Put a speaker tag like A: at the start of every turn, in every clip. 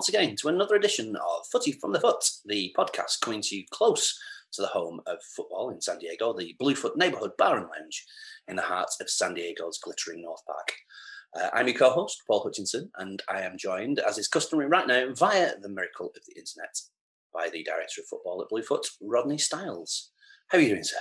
A: once again to another edition of Footy from the Foot, the podcast coming to you close to the home of football in San Diego, the Bluefoot Neighborhood Bar and Lounge in the heart of San Diego's glittering North Park. Uh, I'm your co host, Paul Hutchinson, and I am joined, as is customary right now, via the miracle of the internet, by the Director of Football at Bluefoot, Rodney Styles. How are you doing, sir?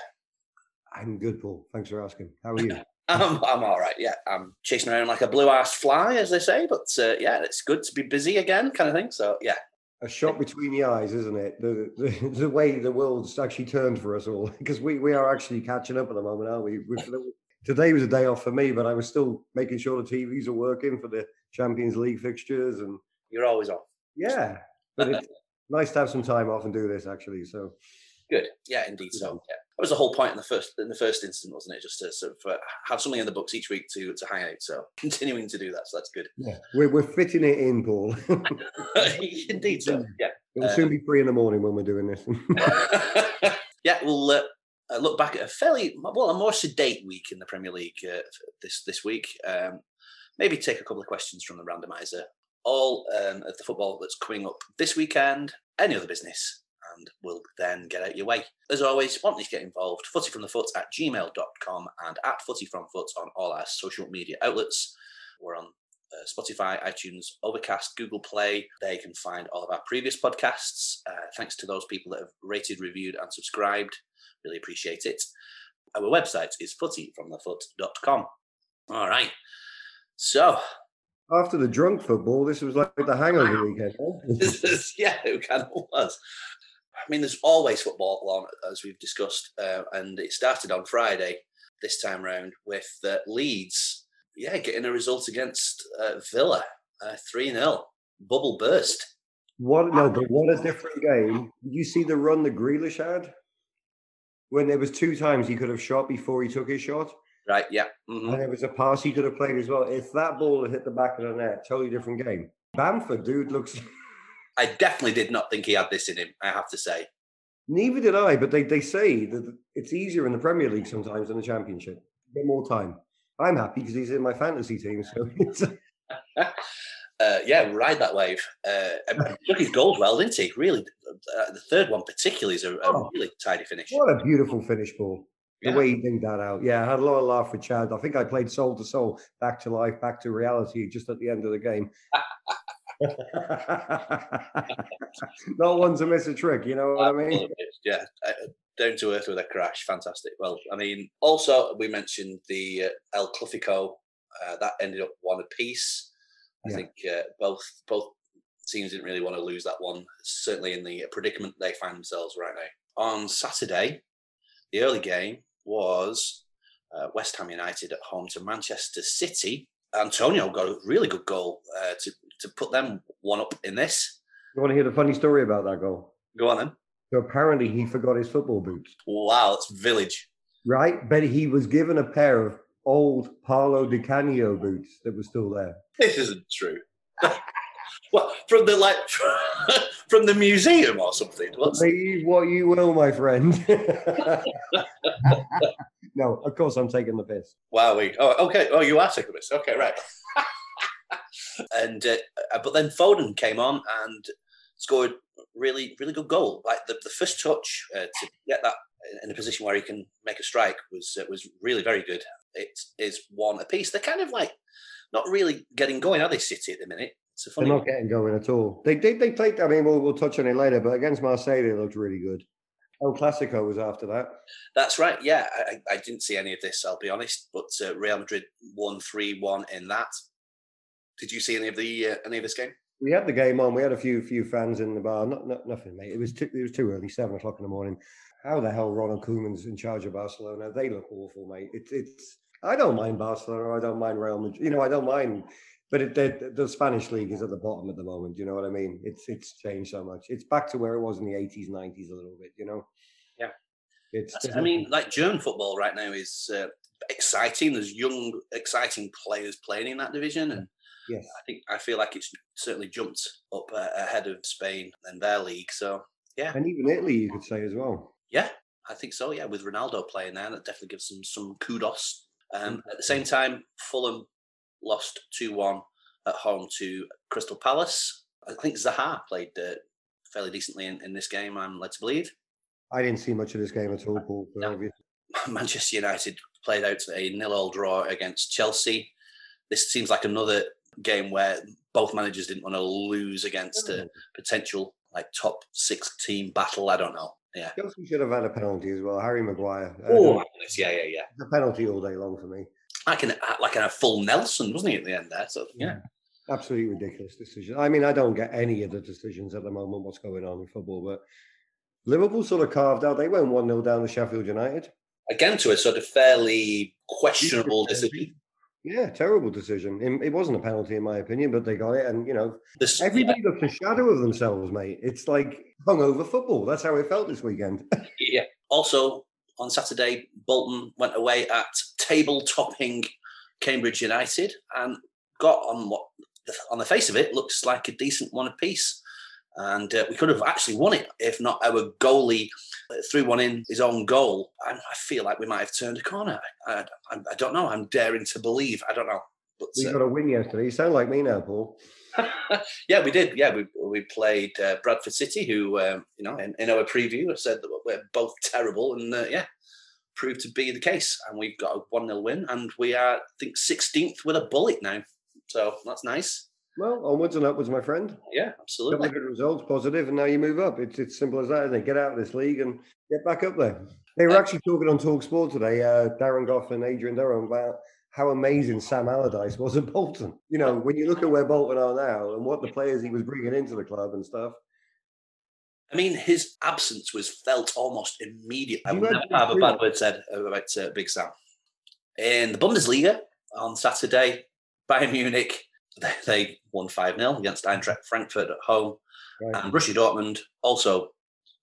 B: I'm good, Paul. Thanks for asking. How are you?
A: I'm, I'm all right. Yeah, I'm chasing around like a blue-ass fly, as they say. But uh, yeah, it's good to be busy again, kind of thing. So yeah,
B: a shot between the eyes, isn't it? The, the, the way the world's actually turned for us all, because we, we are actually catching up at the moment, aren't we? today was a day off for me, but I was still making sure the TVs are working for the Champions League fixtures, and
A: you're always off.
B: Yeah, but it's nice to have some time off and do this actually. So
A: good, yeah, indeed. So yeah that was the whole point in the first in the first instant, wasn't it? Just to sort of uh, have something in the books each week to to hang out. So continuing to do that, so that's good.
B: Yeah, we're, we're fitting it in, Paul.
A: Indeed, so yeah.
B: It will um, soon be three in the morning when we're doing this.
A: yeah, we'll uh, uh, look back at a fairly well a more sedate week in the Premier League uh, this this week. Um, maybe take a couple of questions from the randomizer. All um, of the football that's coming up this weekend. Any other business and we'll then get out your way. As always, want to get involved, footyfromthefoot at gmail.com and at footyfromfoot on all our social media outlets. We're on uh, Spotify, iTunes, Overcast, Google Play. There you can find all of our previous podcasts. Uh, thanks to those people that have rated, reviewed, and subscribed. Really appreciate it. Our website is footyfromthefoot.com. All right. So.
B: After the drunk football, this was like the hangover weekend.
A: yeah, it kind of was. I mean, there's always football on, as we've discussed, uh, and it started on Friday this time round with uh, Leeds, yeah, getting a result against uh, Villa, uh, three 0 bubble burst.
B: What no, but what a different game! You see the run that Grealish had when there was two times he could have shot before he took his shot?
A: Right. Yeah. Mm-hmm.
B: And there was a pass he could have played as well. If that ball had hit the back of the net, totally different game. Bamford, dude, looks
A: I definitely did not think he had this in him. I have to say.
B: Neither did I, but they, they say that it's easier in the Premier League sometimes than the Championship. Bit more time. I'm happy because he's in my fantasy team. So
A: uh, yeah, ride that wave. Uh, took his goals well, didn't he? Really, uh, the third one particularly is a, a oh, really tidy finish.
B: What a beautiful finish ball. The yeah. way he dinged that out. Yeah, I had a lot of laugh with Chad. I think I played soul to soul, back to life, back to reality just at the end of the game. no one's a miss a trick, you know what I mean?
A: Yeah, down to earth with a crash. Fantastic. Well, I mean, also we mentioned the uh, El Clasico uh, that ended up one apiece. I yeah. think uh, both both teams didn't really want to lose that one. Certainly in the predicament they find themselves right now. On Saturday, the early game was uh, West Ham United at home to Manchester City. Antonio got a really good goal uh, to to put them one up in this.
B: You want to hear the funny story about that goal?
A: Go on then.
B: So apparently he forgot his football boots.
A: Wow, it's village.
B: Right, but he was given a pair of old Paolo Di Canio boots that were still there.
A: This isn't true. well, from the like from the museum or something.
B: Believe what you will, my friend. no, of course I'm taking the piss.
A: Wow, we oh okay. Oh, you are taking the piss. Okay, right and uh, uh, but then Foden came on and scored really really good goal. Like the, the first touch uh, to get that in a position where he can make a strike was uh, was really very good. It is one apiece. They're kind of like not really getting going, are they? City at the minute.
B: They're not getting going at all. They they, they played. I mean, we'll, we'll touch on it later, but against Marseille, they looked really good. El Clasico was after that.
A: That's right. Yeah, I, I didn't see any of this. I'll be honest, but uh, Real Madrid won three one in that. Did you see any of the uh, any of this game?
B: We had the game on. We had a few few fans in the bar. Not, not nothing, mate. It was too, it was too early, seven o'clock in the morning. How the hell Ronald Koeman's in charge of Barcelona? They look awful, mate. It's it's. I don't mind Barcelona. I don't mind Real Madrid. You know, I don't mind. But it, the, the Spanish league is at the bottom at the moment. You know what I mean? It's it's changed so much. It's back to where it was in the eighties, nineties, a little bit. You know.
A: Yeah. It's. I mean, like German football right now is uh, exciting. There's young, exciting players playing in that division, and
B: Yes.
A: I think I feel like it's certainly jumped up uh, ahead of Spain and their league. So yeah,
B: and even Italy, you could say as well.
A: Yeah, I think so. Yeah, with Ronaldo playing there, that definitely gives them some kudos. Um, mm. At the same time, Fulham lost two one at home to Crystal Palace. I think Zaha played uh, fairly decently in, in this game, I'm led to believe.
B: I didn't see much of this game at all, Paul. No.
A: Manchester United played out a nil-all draw against Chelsea. This seems like another game where both managers didn't want to lose against a potential like top six team battle. I don't know. Yeah,
B: Chelsea should have had a penalty as well. Harry Maguire.
A: Oh, yeah, yeah, yeah.
B: A penalty all day long for me.
A: Like an like a full Nelson, wasn't he at the end there? So yeah.
B: Absolutely ridiculous decision. I mean, I don't get any of the decisions at the moment. What's going on in football, but Liverpool sort of carved out. They went one 0 down to Sheffield United
A: again to a sort of fairly questionable decision.
B: Yeah, terrible decision. It wasn't a penalty, in my opinion, but they got it. And, you know, this, everybody yeah. looks a shadow of themselves, mate. It's like hungover football. That's how it felt this weekend.
A: yeah. Also, on Saturday, Bolton went away at table topping Cambridge United and got on what, on the face of it, looks like a decent one apiece and uh, we could have actually won it if not our goalie uh, threw one in his own goal. And I feel like we might have turned a corner. I, I, I don't know. I'm daring to believe. I don't know.
B: But, we uh, got a win yesterday. You sound like me now, Paul.
A: yeah, we did. Yeah, we we played uh, Bradford City, who um, you know in, in, our preview said that we're both terrible, and uh, yeah, proved to be the case. And we've got a one 0 win, and we are I think 16th with a bullet now. So that's nice.
B: Well, onwards and upwards, my friend.
A: Yeah, absolutely.
B: Couple good results, positive, and now you move up. It's it's simple as that, isn't it? Get out of this league and get back up there. They were actually talking on Talk Sport today, uh, Darren Gough and Adrian Durham, about how amazing Sam Allardyce was at Bolton. You know, when you look at where Bolton are now and what the players he was bringing into the club and stuff.
A: I mean, his absence was felt almost immediately. I would never have a bad word said about uh, Big Sam. In the Bundesliga on Saturday, Bayern Munich they won 5 0 against Eintracht Frankfurt at home. Right. And Borussia Dortmund also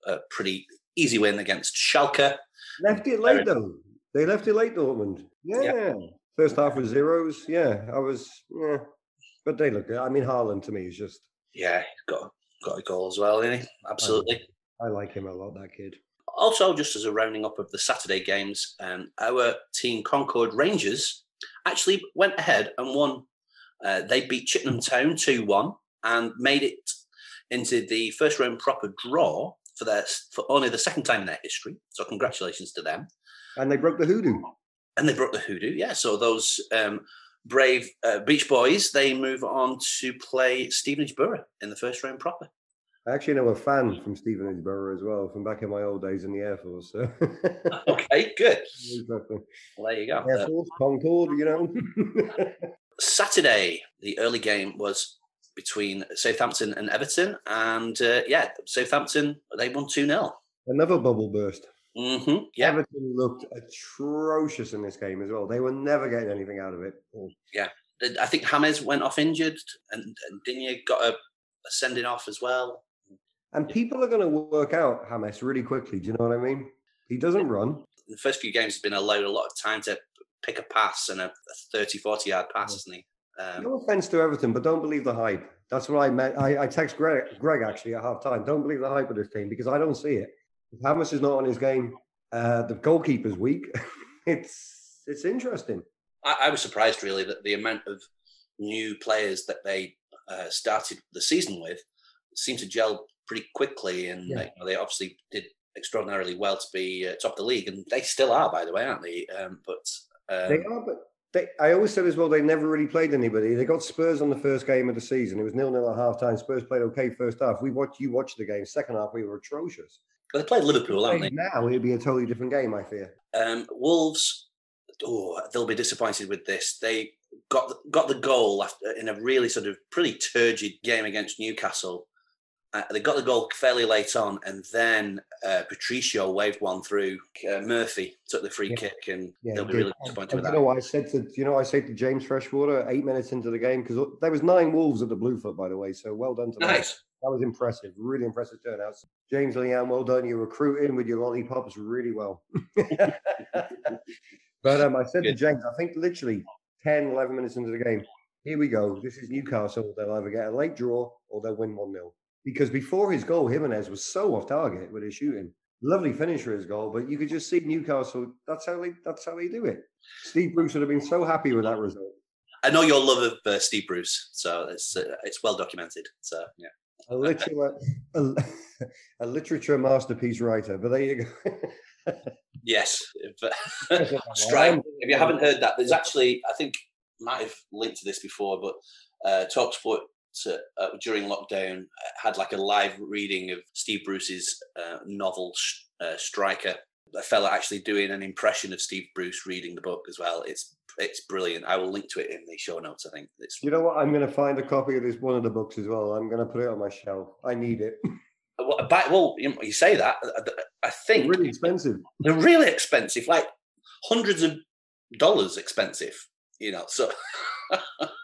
A: a pretty easy win against Schalke.
B: Left it late though. They left it late, Dortmund. Yeah. yeah. First half was zeros. Yeah, I was. Yeah, but they look good. I mean, Haaland to me is just.
A: Yeah, he's got got a goal as well, didn't he? Absolutely.
B: I, I like him a lot. That kid.
A: Also, just as a rounding up of the Saturday games, um, our team Concord Rangers actually went ahead and won uh, they beat Chippenham Town 2 1 and made it into the first round proper draw for their for only the second time in their history. So congratulations to them.
B: And they broke the hoodoo.
A: And they broke the hoodoo, yeah. So those um, brave uh, Beach Boys, they move on to play Stevenage Borough in the first round proper.
B: I actually know a fan from Stevenage Borough as well, from back in my old days in the Air Force. So.
A: okay, good. Well, there you go.
B: Air Force, Concord, you know.
A: Saturday, the early game was between Southampton and Everton, and uh, yeah, Southampton they won two 0
B: Another bubble burst.
A: Mm-hmm. Yeah.
B: Everton looked atrocious in this game as well. They were never getting anything out of it.
A: Yeah, I think James went off injured, and, and Digne got a, a sending off as well.
B: And people are going to work out James really quickly. Do you know what I mean? He doesn't run.
A: The first few games has been allowed a lot of time to pick a pass and a, 30, 40 yard pass, isn't he?
B: Um, no offense to Everton, but don't believe the hype. That's what I meant. I, I text Greg, Greg actually at half time. Don't believe the hype of this team because I don't see it. If James is not on his game, uh, the goalkeeper's weak. it's it's interesting.
A: I, I, was surprised really that the amount of new players that they uh, started the season with seemed to gel pretty quickly, and yeah. they, they, obviously did extraordinarily well to be uh, top of the league, and they still are, by the way, aren't they? Um, but
B: um, they are, but they, I always said as well they never really played anybody. They got Spurs on the first game of the season. It was nil nil at half time. Spurs played okay first half. We watched you watched the game. Second half we were atrocious.
A: But they played Liverpool, haven't they?
B: Now it'd be a totally different game. I fear.
A: Um, Wolves, oh, they'll be disappointed with this. They got got the goal after in a really sort of pretty turgid game against Newcastle uh, they got the goal fairly late on, and then uh, Patricio waved one through. Uh, Murphy took the free yeah. kick, and yeah, they'll be really disappointed with
B: that.
A: You
B: know I said to you know I said to James Freshwater eight minutes into the game because there was nine Wolves at the Bluefoot, by the way. So well done to
A: nice.
B: That. that was impressive, really impressive turnouts. James Leanne, well done. You're recruiting with your lollipops really well. but um, I said Good. to James, I think literally 10, 11 minutes into the game, here we go. This is Newcastle. They'll either get a late draw or they'll win 1 0 because before his goal, Jimenez was so off target with his shooting. Lovely finish for his goal, but you could just see Newcastle. That's how they. That's how they do it. Steve Bruce would have been so happy with that result.
A: I know your love of uh, Steve Bruce, so it's uh, it's well documented. So yeah,
B: a literature, a, a literature masterpiece writer. But there you
A: go. yes, if, Strike. If you haven't heard that, there's actually I think might have linked to this before, but uh, Talksport uh, during lockdown had like a live reading of Steve Bruce's uh, novel uh, Striker. A fella actually doing an impression of Steve Bruce reading the book as well. It's it's brilliant. I will link to it in the show notes. I think it's.
B: You know what? I'm going to find a copy of this one of the books as well. I'm going to put it on my shelf. I need it.
A: Well, well you say that. I think
B: they're really expensive.
A: They're really expensive, like hundreds of dollars expensive. You know, so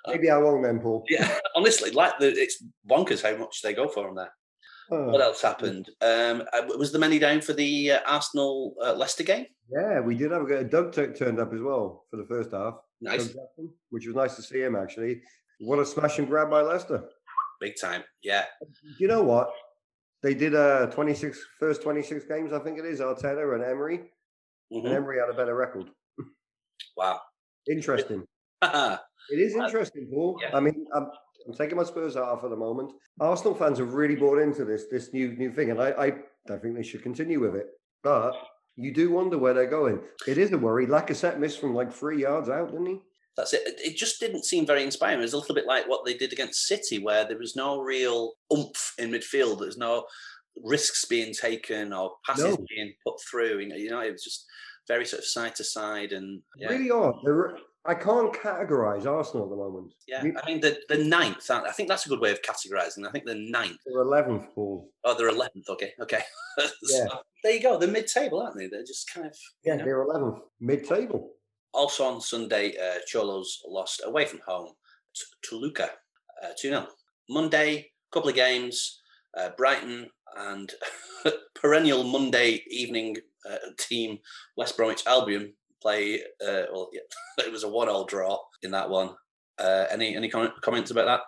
B: maybe I won't then, Paul.
A: Yeah, honestly, like the, it's bonkers how much they go for them there. Oh. What else happened? Um, uh, was the money down for the uh, Arsenal uh, Leicester game?
B: Yeah, we did have a Doug t- turned up as well for the first half.
A: Nice, Jackson,
B: which was nice to see him actually. What a smash and grab by Leicester!
A: Big time, yeah.
B: You know what? They did a uh, 26 first 26 games, I think it is. Arteta and Emery, mm-hmm. and Emery had a better record.
A: Wow,
B: interesting. it is uh, interesting, Paul. Yeah. I mean, I'm, I'm taking my Spurs out for the moment. Arsenal fans have really bought into this this new new thing, and I, I don't think they should continue with it. But you do wonder where they're going. It is a worry. Lacazette missed from like three yards out, didn't he?
A: That's it. It just didn't seem very inspiring. It was a little bit like what they did against City, where there was no real oomph in midfield. There's no risks being taken or passes no. being put through. You know, it was just very sort of side to side and
B: yeah. really odd. They're, I can't categorize Arsenal at the moment.
A: Yeah, I mean the the ninth. I think that's a good way of categorizing. I think the ninth.
B: They're eleventh, Paul.
A: Oh, they're eleventh. Okay, okay. yeah. there you go. They're mid-table, aren't they? They're just kind of.
B: Yeah, you know. they're eleventh, mid-table.
A: Also on Sunday, uh, Xolos lost away from home to Toluca, uh, two 0 Monday, a couple of games. Uh, Brighton and perennial Monday evening uh, team West Bromwich Albion play. Uh, well, yeah, it was a one-all draw in that one. Uh, any any comments about that?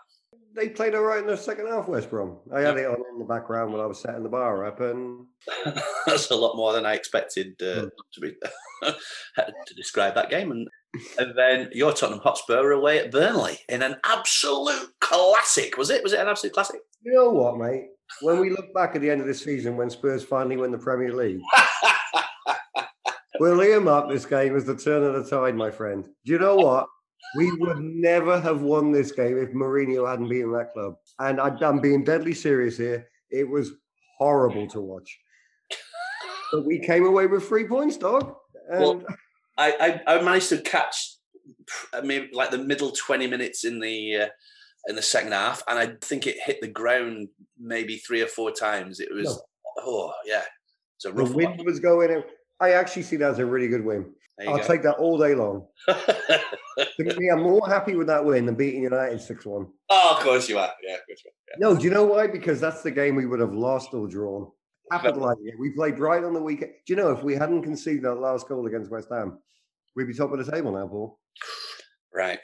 B: They played all right in the second half, West Brom. I had it on in the background when I was setting the bar up, and
A: that's a lot more than I expected uh, hmm. to be to describe that game. And and then your Tottenham Hotspur away at Burnley in an absolute classic. Was it? Was it an absolute classic?
B: You know what, mate? When we look back at the end of the season, when Spurs finally win the Premier League, We'll earmark this game as the turn of the tide, my friend. Do you know what? We would never have won this game if Mourinho hadn't been in that club. And I'm being deadly serious here. It was horrible to watch. But we came away with three points, dog.
A: And... Well, I, I, I managed to catch I mean, like the middle 20 minutes in the uh, in the second half, and I think it hit the ground maybe three or four times. It was, no. oh yeah,
B: it's a rough. The wind one. was going. I actually see that as a really good win. I'll go. take that all day long. me, I'm more happy with that win than beating United 6 1.
A: Oh, of course you are. Yeah, of course you are.
B: Yeah. No, do you know why? Because that's the game we would have lost or drawn. Capitalizing it. We played right on the weekend. Do you know if we hadn't conceded that last goal against West Ham, we'd be top of the table now, Paul.
A: Right.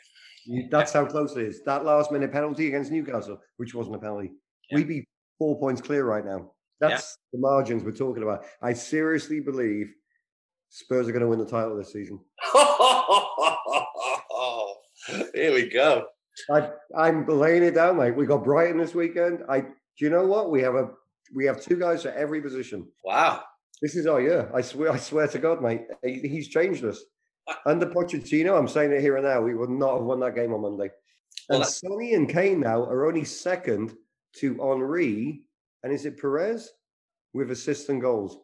B: That's how close it is. That last minute penalty against Newcastle, which wasn't a penalty, yeah. we'd be four points clear right now. That's yeah. the margins we're talking about. I seriously believe Spurs are going to win the title this season.
A: Here we go.
B: I, I'm laying it down, mate. We got Brighton this weekend. I, do you know what? We have a we have two guys for every position.
A: Wow.
B: This is our year. I swear, I swear to God, mate. He, he's changed us. Under Pochettino, I'm saying it here and now, we would not have won that game on Monday. Well, and Sonny and Kane now are only second to Henry, and is it Pires with assists and goals?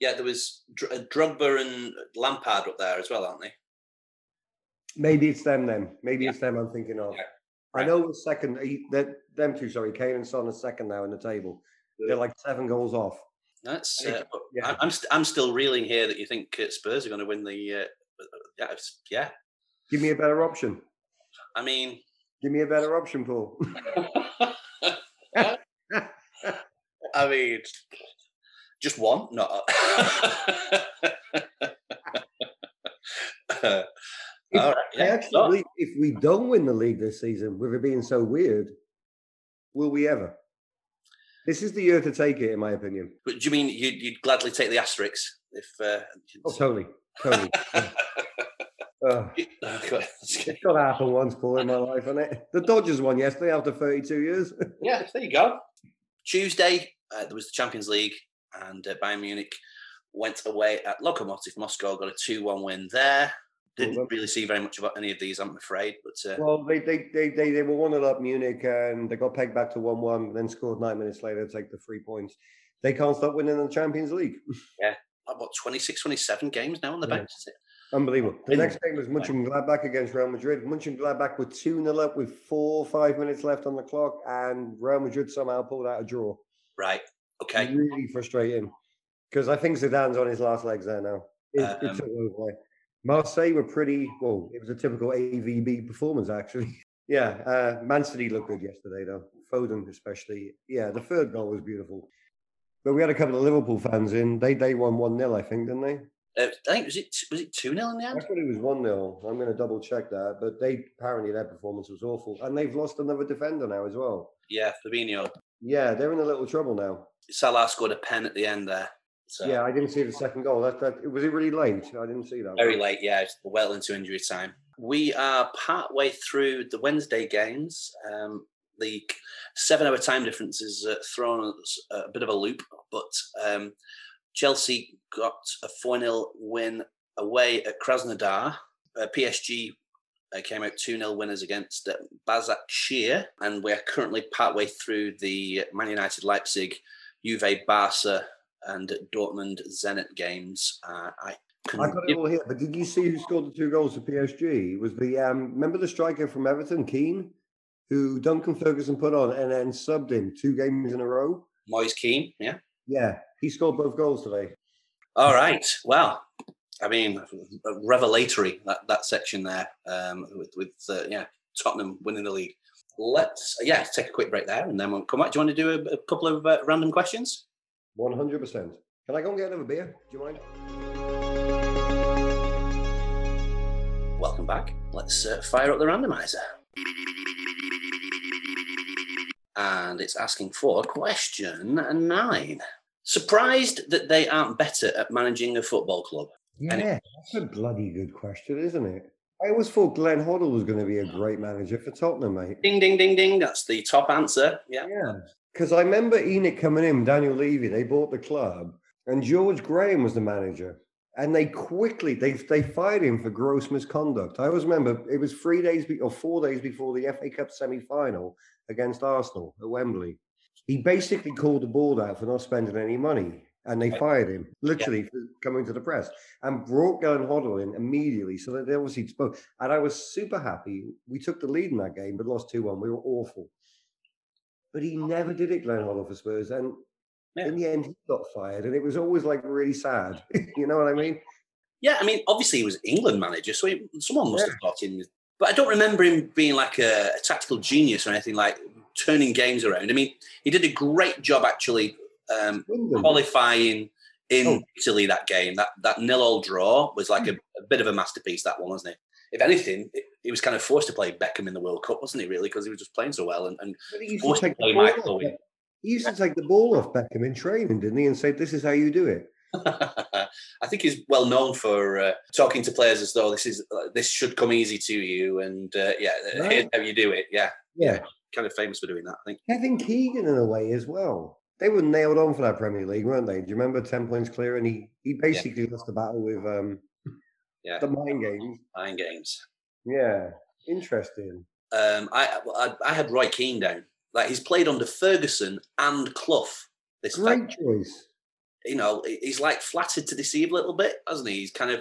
A: Yeah, there was Dr- uh, Drogba and Lampard up there as well, aren't they?
B: Maybe it's them then. Maybe yeah. it's them I'm thinking of. Yeah. Right. I know the second, that them two, sorry, Kane and Son are second now in the table. They're like seven goals off.
A: That's. Uh, yeah. I'm st- I'm still reeling here that you think uh, Spurs are going to win the. Uh, yeah, yeah.
B: Give me a better option.
A: I mean,
B: give me a better option, Paul.
A: I mean, just one? not.
B: uh, if, right, yeah. actually, if we don't win the league this season, with it being so weird, will we ever? This is the year to take it, in my opinion.
A: But do you mean you'd, you'd gladly take the asterisks if? Uh,
B: oh, totally, totally. Oh,
A: Oh, God, that's good.
B: it's got to happen once, Paul, in my life, hasn't it? The Dodgers won yesterday after 32 years.
A: yeah, there you go. Tuesday, uh, there was the Champions League, and uh, Bayern Munich went away at Lokomotiv Moscow, got a 2 1 win there. Didn't really see very much about any of these, I'm afraid. But uh,
B: Well, they they, they, they, they were 1 0 up Munich and they got pegged back to 1 1, then scored nine minutes later to take the three points. They can't stop winning in the Champions League.
A: Yeah about 26, 27 games now on the
B: Yeah.
A: bench, is it?
B: Unbelievable. The next game was Mönchengladbach against Real Madrid. Mönchengladbach were 2 0 up with four or five minutes left on the clock, and Real Madrid somehow pulled out a draw.
A: Right. Okay.
B: Really frustrating because I think Zidane's on his last legs there now. It,
A: Um,
B: it took over. Marseille were pretty well. It was a typical AVB performance, actually. yeah, uh, Man City looked good yesterday, though. Foden, especially. Yeah, the third goal was beautiful. But we had a couple of Liverpool fans in. They they won one 0 I think, didn't they?
A: Uh, I think was it was it two 0 in the end.
B: I thought it was one 0 I'm going to double check that, but they apparently their performance was awful, and they've lost another defender now as well.
A: Yeah, Fabinho.
B: Yeah, they're in a little trouble now.
A: Salah scored a pen at the end there. So
B: Yeah, I didn't see the second goal. That, that was it really late. I didn't see that.
A: very late. Yeah, well into injury time. We are part way through the Wednesday games. Um, the seven-hour time difference is uh, thrown us a bit of a loop, but um, Chelsea got a four 0 win away at Krasnodar. Uh, PSG uh, came out 2 0 winners against uh, Bazak Shir, and we're currently partway through the Man United Leipzig, Juve Barca, and Dortmund Zenit games. Uh, I
B: I got it all here. But did you see who scored the two goals for PSG? It was the um, remember the striker from Everton, Kean, who Duncan Ferguson put on and then subbed him two games in a row.
A: Moise Kean, yeah.
B: Yeah, he scored both goals today.
A: All right. Well, I mean, revelatory that, that section there um, with, with uh, yeah Tottenham winning the league. Let's yeah take a quick break there, and then we'll come back. Do you want to do a, a couple of uh, random questions?
B: One hundred percent. Can I go and get another beer? Do you mind?
A: Welcome back. Let's uh, fire up the randomizer. And it's asking for question nine. Surprised that they aren't better at managing a football club.
B: Yeah, that's a bloody good question, isn't it? I always thought Glenn Hoddle was going to be a great manager for Tottenham, mate.
A: Ding, ding, ding, ding. That's the top answer. Yeah.
B: Yeah, because I remember ENIC coming in, Daniel Levy. They bought the club, and George Graham was the manager. And they quickly they they fired him for gross misconduct. I always remember it was three days be, or four days before the FA Cup semi final against Arsenal at Wembley. He basically called the board out for not spending any money, and they fired him literally for coming to the press and brought Glenn Hoddle in immediately. So that they obviously spoke. And I was super happy. We took the lead in that game, but lost two one. We were awful. But he never did it, Glenn Hoddle for Spurs, and
A: Yeah.
B: in the end, he got fired, and it was always like really sad. you know what I mean?
A: Yeah, I mean, obviously he was England manager, so he, someone must have got him. But I don't remember him being like a, a tactical genius or anything like turning games around. I mean, he did a great job actually um, qualifying in
B: Oh.
A: Italy that game. That that nil all draw was like a, a bit of a masterpiece. That one, wasn't it? If anything, he was kind of forced to play Beckham in the World Cup, wasn't he? Really, because he was just playing so well and, and
B: he used to
A: forced to
B: take the
A: play
B: ball
A: Michael
B: off. He used to take the ball off Beckham in training, didn't he? And say, "This is how you do it."
A: I think he's well known for uh, talking to players as though this is uh, this should come easy to you, and uh, yeah,
B: Right.
A: here's how you do it. Yeah,
B: Yeah,
A: kind of famous for doing that. I think.
B: Kevin Keegan in a way as well. They were nailed on for that Premier League, weren't they? Do you remember ten points clear? And he he basically lost the battle with um
A: Yeah.
B: the mind games.
A: Nine games.
B: Yeah, interesting.
A: Um, I, I I had Roy Keane down. Like he's played under Ferguson and Clough. This
B: Great
A: time.
B: choice.
A: you know, he's like flattered to deceive a little bit, hasn't he? He's kind of,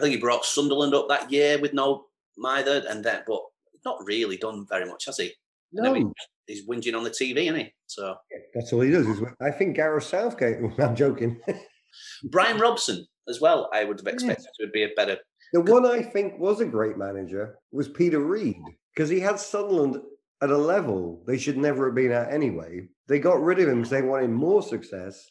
A: think he brought Sunderland up that year with no Mither, and then, but not really done very much, has he?
B: No,
A: he- he's whinging on the TV, isn't he? So
B: that's all he does. Is I think Gareth Southgate. I'm joking.
A: Brian Robson as well. I would have expected to be a better.
B: The one I think was a great manager was Peter Reid because he had Sunderland at a level they should never have been at anyway. They got rid of him because they wanted more success.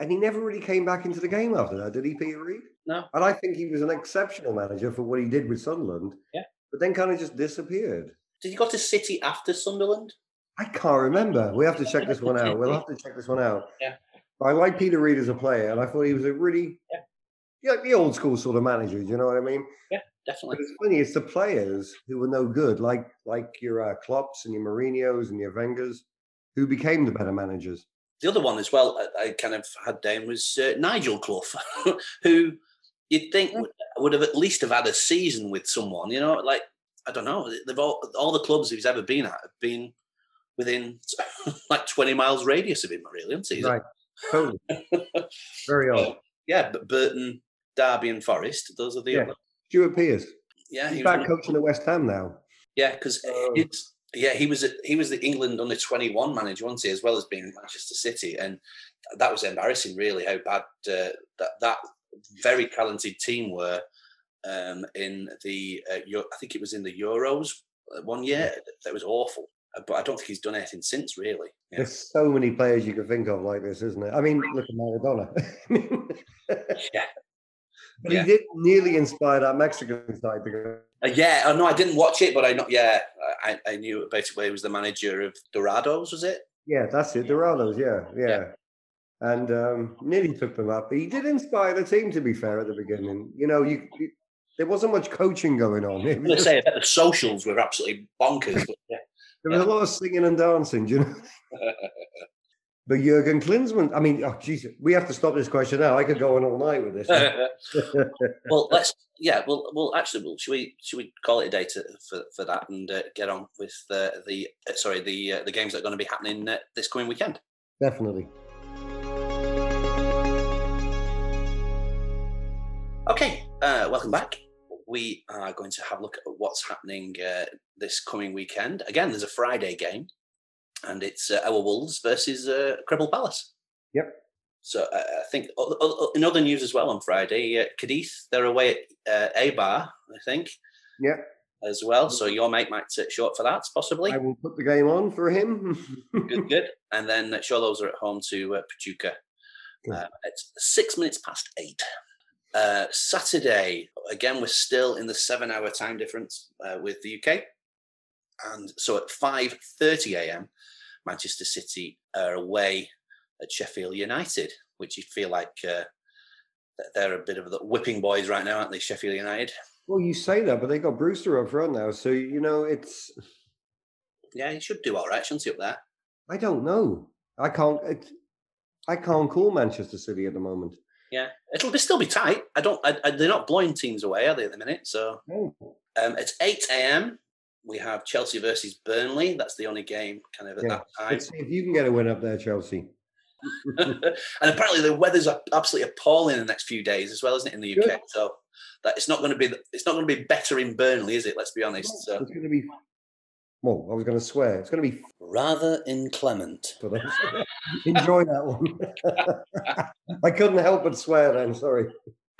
B: And he never really came back into the game after that, did he, Peter Reid?
A: No.
B: And I think he was an exceptional manager for what he did with Sunderland.
A: Yeah.
B: But then kind of just disappeared.
A: Did he go to City after Sunderland?
B: I can't remember. We have to check this one out. We'll have to check this one out.
A: Yeah.
B: I like Peter Reid as a player, and I thought he was a really,
A: Yeah.
B: yeah, the old school sort of manager. Do you know what I mean?
A: Yeah. definitely.
B: But it's funny, it's the players who were no good, like like your uh, Klopps and your Mourinho's and your Wengers, who became the better managers.
A: The other one as well, I, I kind of had down was uh, Nigel Clough, who you'd think would, would have at least have had a season with someone. You know, like I don't know, they've all all the clubs he's ever been at have been within like twenty miles radius of him, really, hasn't he?
B: Right. Totally. Very odd.
A: Yeah, but Burton, Derby, and Forest. Those are the
B: Yeah.
A: other.
B: Stuart Pearce.
A: Yeah,
B: He's
A: he
B: back coaching at West Ham now.
A: Yeah, because
B: Oh.
A: it's yeah he was at, he was the England under twenty one manager, wasn't he? As well as being Manchester City, and that was embarrassing, really, how bad uh, that that very talented team were um, in the uh, I think it was in the Euros uh, one year. That was awful, Uh, but I don't think he's done anything since, really. Yeah.
B: There's so many players you can think of like this, isn't it? I mean, look at Maradona.
A: Yeah.
B: But
A: Yeah.
B: he did nearly inspire that Mexican side to go.
A: Uh, yeah, oh, no, I didn't watch it, but I know. Yeah, I, I knew basically he was the manager of Dorados, was it?
B: Yeah, that's it. Dorados, yeah, yeah.
A: Yeah.
B: And um, nearly took them up. He did inspire the team, to be fair, at the beginning. You know, you, you there wasn't much coaching going on.
A: I'm going to say that the socials were absolutely bonkers. But yeah.
B: there was a lot of singing and dancing, do you know? But Jurgen Klinsmann, I mean, oh, geez, we have to stop this question now. I could go on all night with this.
A: well, let's yeah. Well, well, actually, well, should we should we call it a day to, for for that and uh, get on with the the uh, sorry the uh, the games that are going to be happening uh, this coming weekend.
B: Definitely.
A: Okay, uh, welcome back. We are going to have a look at what's happening uh, this coming weekend. Again, there's a Friday game, and it's uh, our Wolves versus uh, Cribble Palace.
B: Yep.
A: So uh, I think in other news as well on Friday, uh, Cadiz they're away at uh, Eibar, I think,
B: Yeah,
A: as well. So your mate might sit short for that, possibly.
B: I will put the game on for him.
A: good, good. And then uh, Xolos are at home to uh, Pachuca. Uh, it's six minutes past eight. Uh, Saturday, again, we're still in the seven-hour time difference uh, with the UK, and so at five thirty a.m., Manchester City are away at Sheffield United, which you feel like uh, they're a bit of the whipping boys right now, aren't they? Sheffield United.
B: well, you say that, but they got Brewster up front now, so you know it's.
A: Yeah, he should do all right, shouldn't he, up there?
B: I don't know. I can't. It, I can't call Manchester City at the moment.
A: Yeah, it'll be still be tight. I don't. I, I, they're not blowing teams away, are they, at the minute? So Um, it's 8 a.m. We have Chelsea versus Burnley. That's the only game kind of at
B: Yeah,
A: that time.
B: Let's see if you can get a win up there, Chelsea.
A: and apparently the weather's absolutely appalling in the next few days as well, isn't it, in the UK?
B: Good.
A: So that it's not going to be it's not going to be better in Burnley, is it? Let's be honest. So
B: It's going to be. Well, I was going to swear. It's going to be.
A: rather inclement.
B: Enjoy that one. I couldn't help but swear then. Sorry.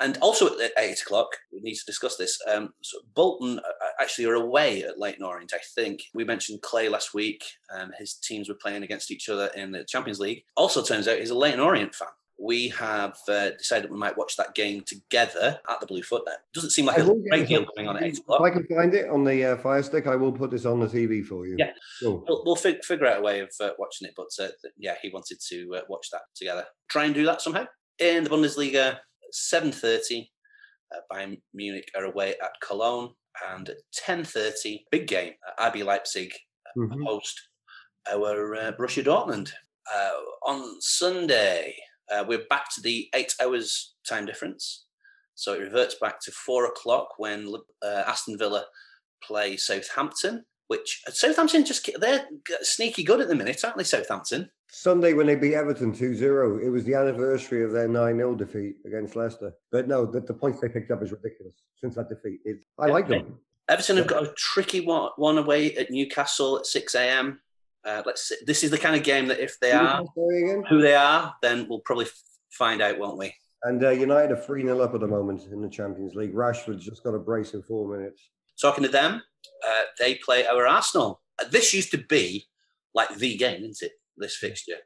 A: And also at eight o'clock, we need to discuss this. Um, so Bolton uh, actually are away at Leyton Orient. I think we mentioned Clay last week. Um, his teams were playing against each other in the Champions League. Also, turns out he's a Leyton Orient fan. We have uh, decided we might watch that game together at the Blue Foot. Now, doesn't seem like
B: I
A: a great deal going on at eight o'clock.
B: If I can find it on the uh, Fire Stick, I will put this on the TV for you.
A: Yeah.
B: Cool.
A: We'll, we'll fig- figure out a way of uh, watching it, but uh, yeah, he wanted to uh, watch that together. Try and do that somehow. In the Bundesliga, seven thirty, uh, Bayern Munich are away at Cologne, and ten thirty, big game, uh, RB Leipzig
B: Mhm.
A: host our uh, Borussia Dortmund. Uh, on Sunday, uh, we're back to the eight hours time difference, so it reverts back to four o'clock when uh, Aston Villa play Southampton. Which uh, Southampton just they're sneaky good at the minute, aren't they? Southampton.
B: Sunday when they beat Everton 2-0, it was the anniversary of their 9-0 defeat against Leicester. But no, the, the points they picked up is ridiculous since that defeat. It, I like them.
A: Everton have got a tricky one, one away at Newcastle at six a.m. Uh, let's see. This is the kind of game that if they are
B: that story again?
A: who they are, then we'll probably f- find out, won't we?
B: And uh, United are 3 0 up at the moment in the Champions League. Rashford's just got a brace in four minutes.
A: talking to them, uh, they play our Arsenal. Uh, This used to be like the game, isn't it? This fixture.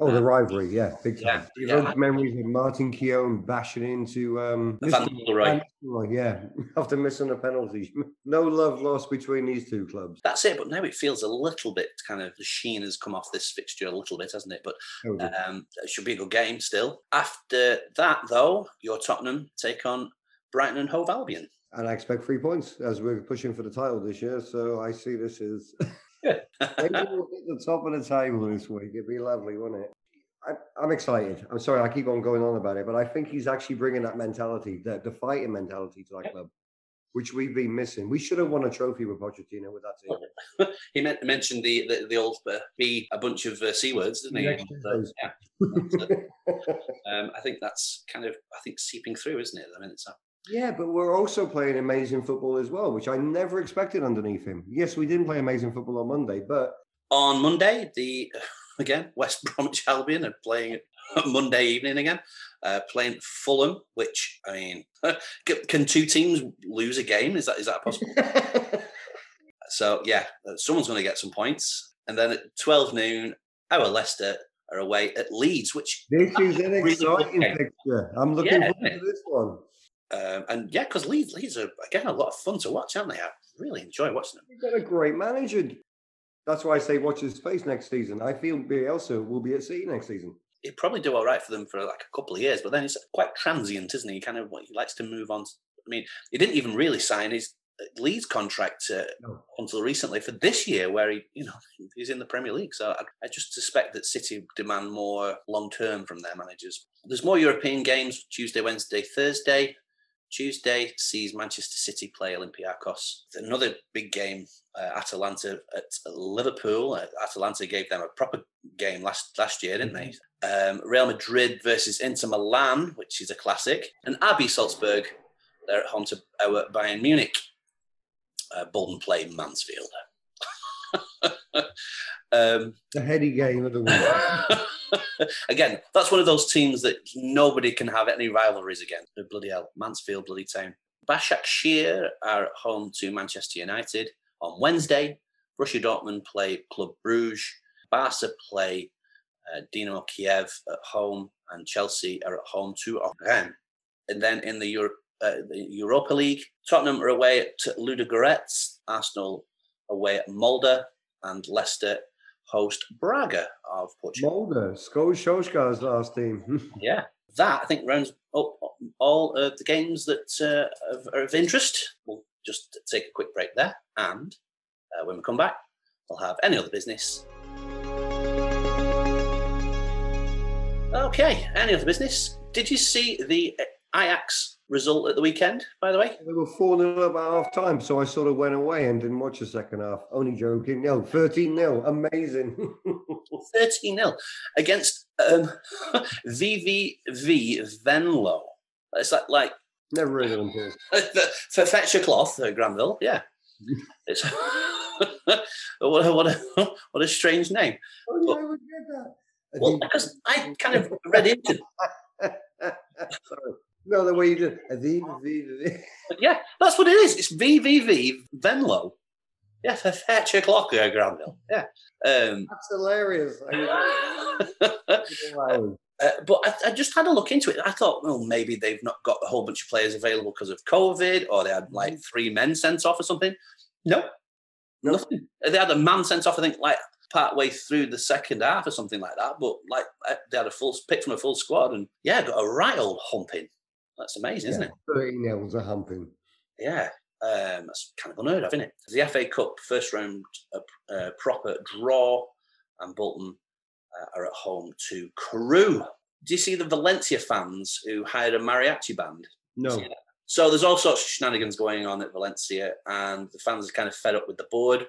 B: Oh, the rivalry, yeah, big
A: Yeah,
B: time.
A: yeah.
B: Evokes memories of Martin Keown bashing into um.
A: Nistelrooy,
B: yeah, after missing a penalty. No love lost between these two clubs.
A: That's it. But now it feels a little bit kind of the sheen has come off this fixture a little bit, hasn't it? But
B: Totally.
A: um, it should be a good game still. After that, though, your Tottenham take on Brighton and Hove Albion.
B: and I expect three points as we're pushing for the title this year. So I see this as maybe we'll hit the top of the table this week. It'd be lovely, wouldn't it? I, am excited. I'm sorry, I keep on going on about it, but I think he's actually bringing that mentality, the, the fighting mentality to that club, which we've been missing. We should have won a trophy with Pochettino with that
A: team. he meant, mentioned the the, the old uh, be a bunch of uh, c words, didn't he? So, yeah. um, I think that's kind of I think seeping through, isn't it? I mean, it's a,
B: yeah, but we're also playing amazing football as well, which I never expected underneath him. Yes, we didn't play amazing football on Monday, but
A: on Monday, the again West Bromwich Albion are playing Monday evening again, uh, playing Fulham. Which I mean, can two teams lose a game? Is that is that possible? so yeah, uh, someone's going to get some points, and then at twelve noon, our Leicester are away at Leeds, which
B: this is an exciting picture. I'm looking yeah, forward to this one.
A: Um, and yeah, because Leeds, Leeds are again a lot of fun to watch, aren't they? I really enjoy watching them.
B: You've got a great manager. That's why I say watch his face next season. I feel Bielsa will be at sea next season.
A: He'd probably do all right for them for like a couple of years, but then he's quite transient, isn't he? Kind of he likes to move on. I mean, he didn't even really sign his uh, Leeds contract uh, no. until recently for this year, where he, you know, he's in the Premier League. So I, I just suspect that City demand more long term from their managers. There's more European games Tuesday, Wednesday, Thursday. Tuesday sees Manchester City play Olympiacos. Another big game, uh, Atalanta at Liverpool. Uh, Atalanta gave them a proper game last last year, didn't they? Mm-hmm. Um, Real Madrid versus Inter Milan, which is a classic, and RB Salzburg. They're at home to our Bayern Munich. Uh, Bolton play Mansfield.
B: um, the heady game of the week.
A: again, that's one of those teams that nobody can have any rivalries against. Bloody hell, Mansfield, bloody town. Başakşehir are at home to Manchester United on Wednesday. Borussia Dortmund play Club Bruges. Barca play uh, Dinamo Kiev at home, and Chelsea are at home to Rennes. And then in the, Euro- uh, the Europa League, Tottenham are away at Ludogorets, Arsenal away at Molde, and Leicester host Braga of Portugal.
B: Molde, Solskjaer's last team.
A: yeah, that I think rounds up all of the games that uh, are of interest. We'll just take a quick break there, and uh, when we come back, we'll have any other business. Okay, any other business? Did you see the Ajax result at the weekend, by the way?
B: They were 4 0 up at half time, so I sort of went away and didn't watch the second half. Only joking. No, 13 0. Amazing.
A: 13 0 against um, VVV Venlo. It's like, like
B: Never heard of them.
A: For Fetcher Cloth, uh, Granville, yeah. it's what, a, what, a, what a strange name.
B: Oh, yeah, I would get that.
A: well, because I kind of read into.
B: Sorry. No, the way you did it.
A: yeah, that's what it is. It's VVV Venlo. Yeah, for Fetcher Cloth, uh, Granville. Yeah. Um,
B: that's hilarious.
A: wow. Uh, but I, I, just had a look into it. I thought, well, maybe they've not got a whole bunch of players available because of COVID, or they had like mm-hmm. three men sent off or something. No, nothing. They had a man sent off, I think, like part way through the second half or something like that. But like uh, they had a full pick from a full squad, and yeah, got a right old humping. That's amazing, yeah, isn't it?
B: Thirty nils a humping.
A: Yeah, um, that's kind of unheard of, isn't it? The FA Cup first round, a, a proper draw, and Bolton uh, are at home to Crewe. Do you see the Valencia fans who hired a mariachi band?
B: No.
A: So there's all sorts of shenanigans going on at Valencia, and the fans are kind of fed up with the board.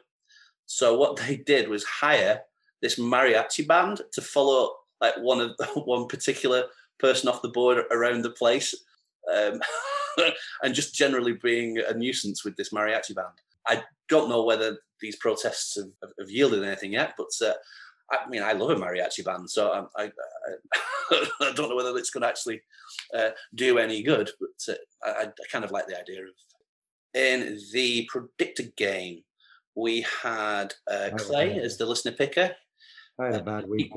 A: So what they did was hire this mariachi band to follow like one of one particular person off the board around the place, um, and just generally being a nuisance with this mariachi band. I don't know whether these protests have, have yielded anything yet, but uh, I mean, I love a mariachi band, so um, I, I, I don't know whether it's going to actually uh, do any good, but uh, I, I, kind of like the idea of. In the predicted game, we had uh, Clay as the listener picker.
B: I had a bad week.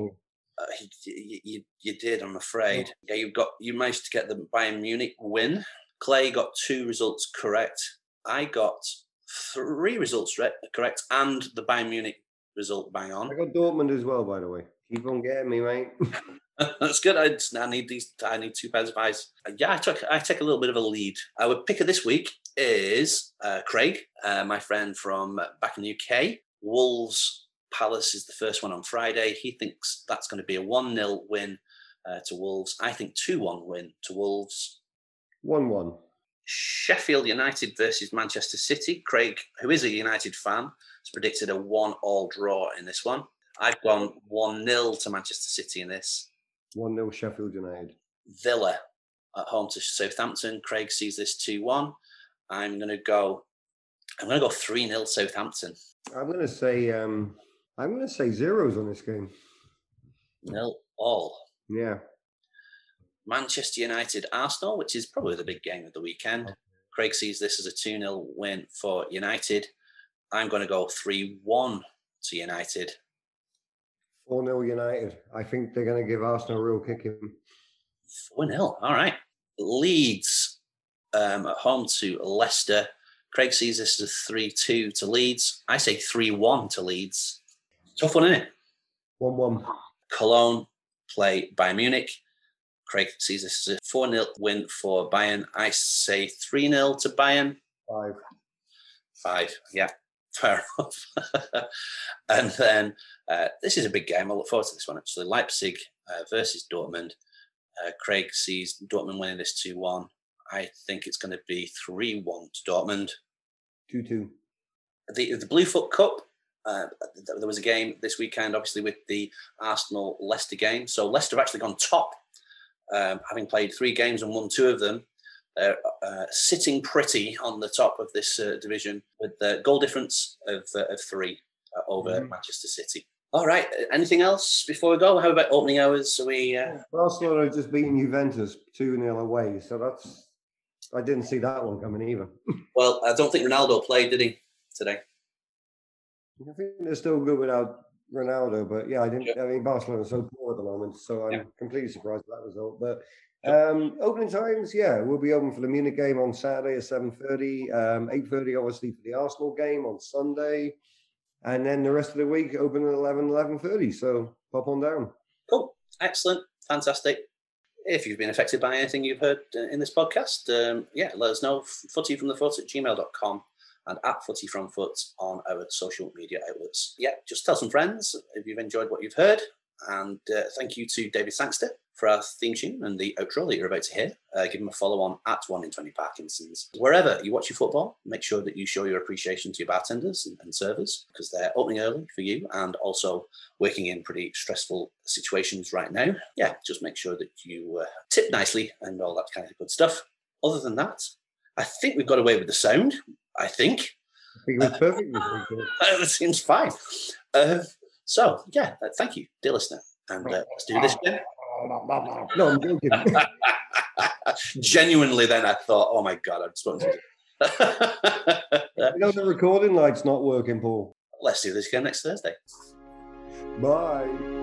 A: Uh, you, you, you, did, I'm afraid. Yeah, you got you managed to get the Bayern Munich win. Clay got two results correct. I got three results correct, and the Bayern Munich result bang on.
B: I got Dortmund as well, by the way. Keep on getting me, mate.
A: That's good. I, just, I need these. I need two pairs of eyes. Uh, Yeah, I took. I take a little bit of a lead. Our picker this week is uh, Craig, uh, my friend from back in the UK. Wolves Palace is the first one on Friday. He thinks that's going to be a one 0 win uh, to Wolves. I think two one win to Wolves.
B: One one.
A: Sheffield United versus Manchester City. Craig, who is a United fan, has predicted a one all draw in this one. I've gone 1 0 to Manchester City in this.
B: One 0 Sheffield United.
A: Villa at home to Southampton. Craig sees this 2 1. I'm going to go. I'm going to go 3 0 Southampton.
B: I'm going to say. Um, I'm going to say zeros on this game.
A: Nil all.
B: Yeah.
A: Manchester United Arsenal, which is probably the big game of the weekend. Craig sees this as a 2 0 win for United. I'm going to go 3 1 to United.
B: 4 0 United. I think they're going to give Arsenal a real kicking.
A: 4 0. All right. Leeds um, at home to Leicester. Craig sees this as a 3 2 to Leeds. I say 3 1 to Leeds. Tough one, isn't it?
B: 1 1.
A: Cologne play Bayern Munich. Craig sees this as a 4 0 win for Bayern. I say 3 0 to Bayern.
B: 5.
A: 5. Yeah, fair enough. and then uh, this is a big game. I look forward to this one actually. Leipzig uh, versus Dortmund. Uh, Craig sees Dortmund winning this 2 1. I think it's going to be 3 1 to Dortmund.
B: 2 2.
A: The, the Bluefoot Cup, uh, there was a game this weekend, obviously, with the Arsenal Leicester game. So Leicester have actually gone top, um, having played three games and won two of them. They're uh, sitting pretty on the top of this uh, division with the goal difference of, uh, of three uh, over
B: Mhm.
A: Manchester City. All right. Anything else before we go? How about opening hours? Are we? Uh,
B: Barcelona have just beaten Juventus 2 0 away. So that's. I didn't see that one coming either.
A: well, I don't think Ronaldo played, did he today?
B: I think they're still good without Ronaldo, but yeah, I didn't. I mean, Barcelona are so poor at the moment, so I'm
A: Yeah.
B: completely surprised by that result. But um, opening times, yeah, we'll be open for the Munich game on Saturday at seven thirty, um, eight thirty, obviously for the Arsenal game on Sunday, and then the rest of the week open at 11, 11.30. So pop on down.
A: Cool. Excellent. Fantastic. If you've been affected by anything you've heard uh, in this podcast, um, yeah, let us know. Footy from the foot at gmail.com and at footy from foot on our social media outlets. Yeah, just tell some friends if you've enjoyed what you've heard. And uh, thank you to David Sangster for our theme tune and the outro that you're about to hear. Uh, give him a follow on at 1 in 20 Parkinson's. Wherever you watch your football, make sure that you show your appreciation to your bartenders and, and servers because they're opening early for you and also working in pretty stressful situations right now. Yeah, just make sure that you uh, tip nicely and all that kind of good stuff. Other than that, I think we've got away with the sound. I think
B: I think it was perfect. this
A: that seems fine. Uh, so, yeah, uh, thank you, dear listener. And uh, let's do this again.
B: no, I'm joking.
A: Genuinely, then I thought, oh my God, I've spoken to
B: you know the recording light's not working, Paul.
A: Let's do this again next Thursday.
B: Bye.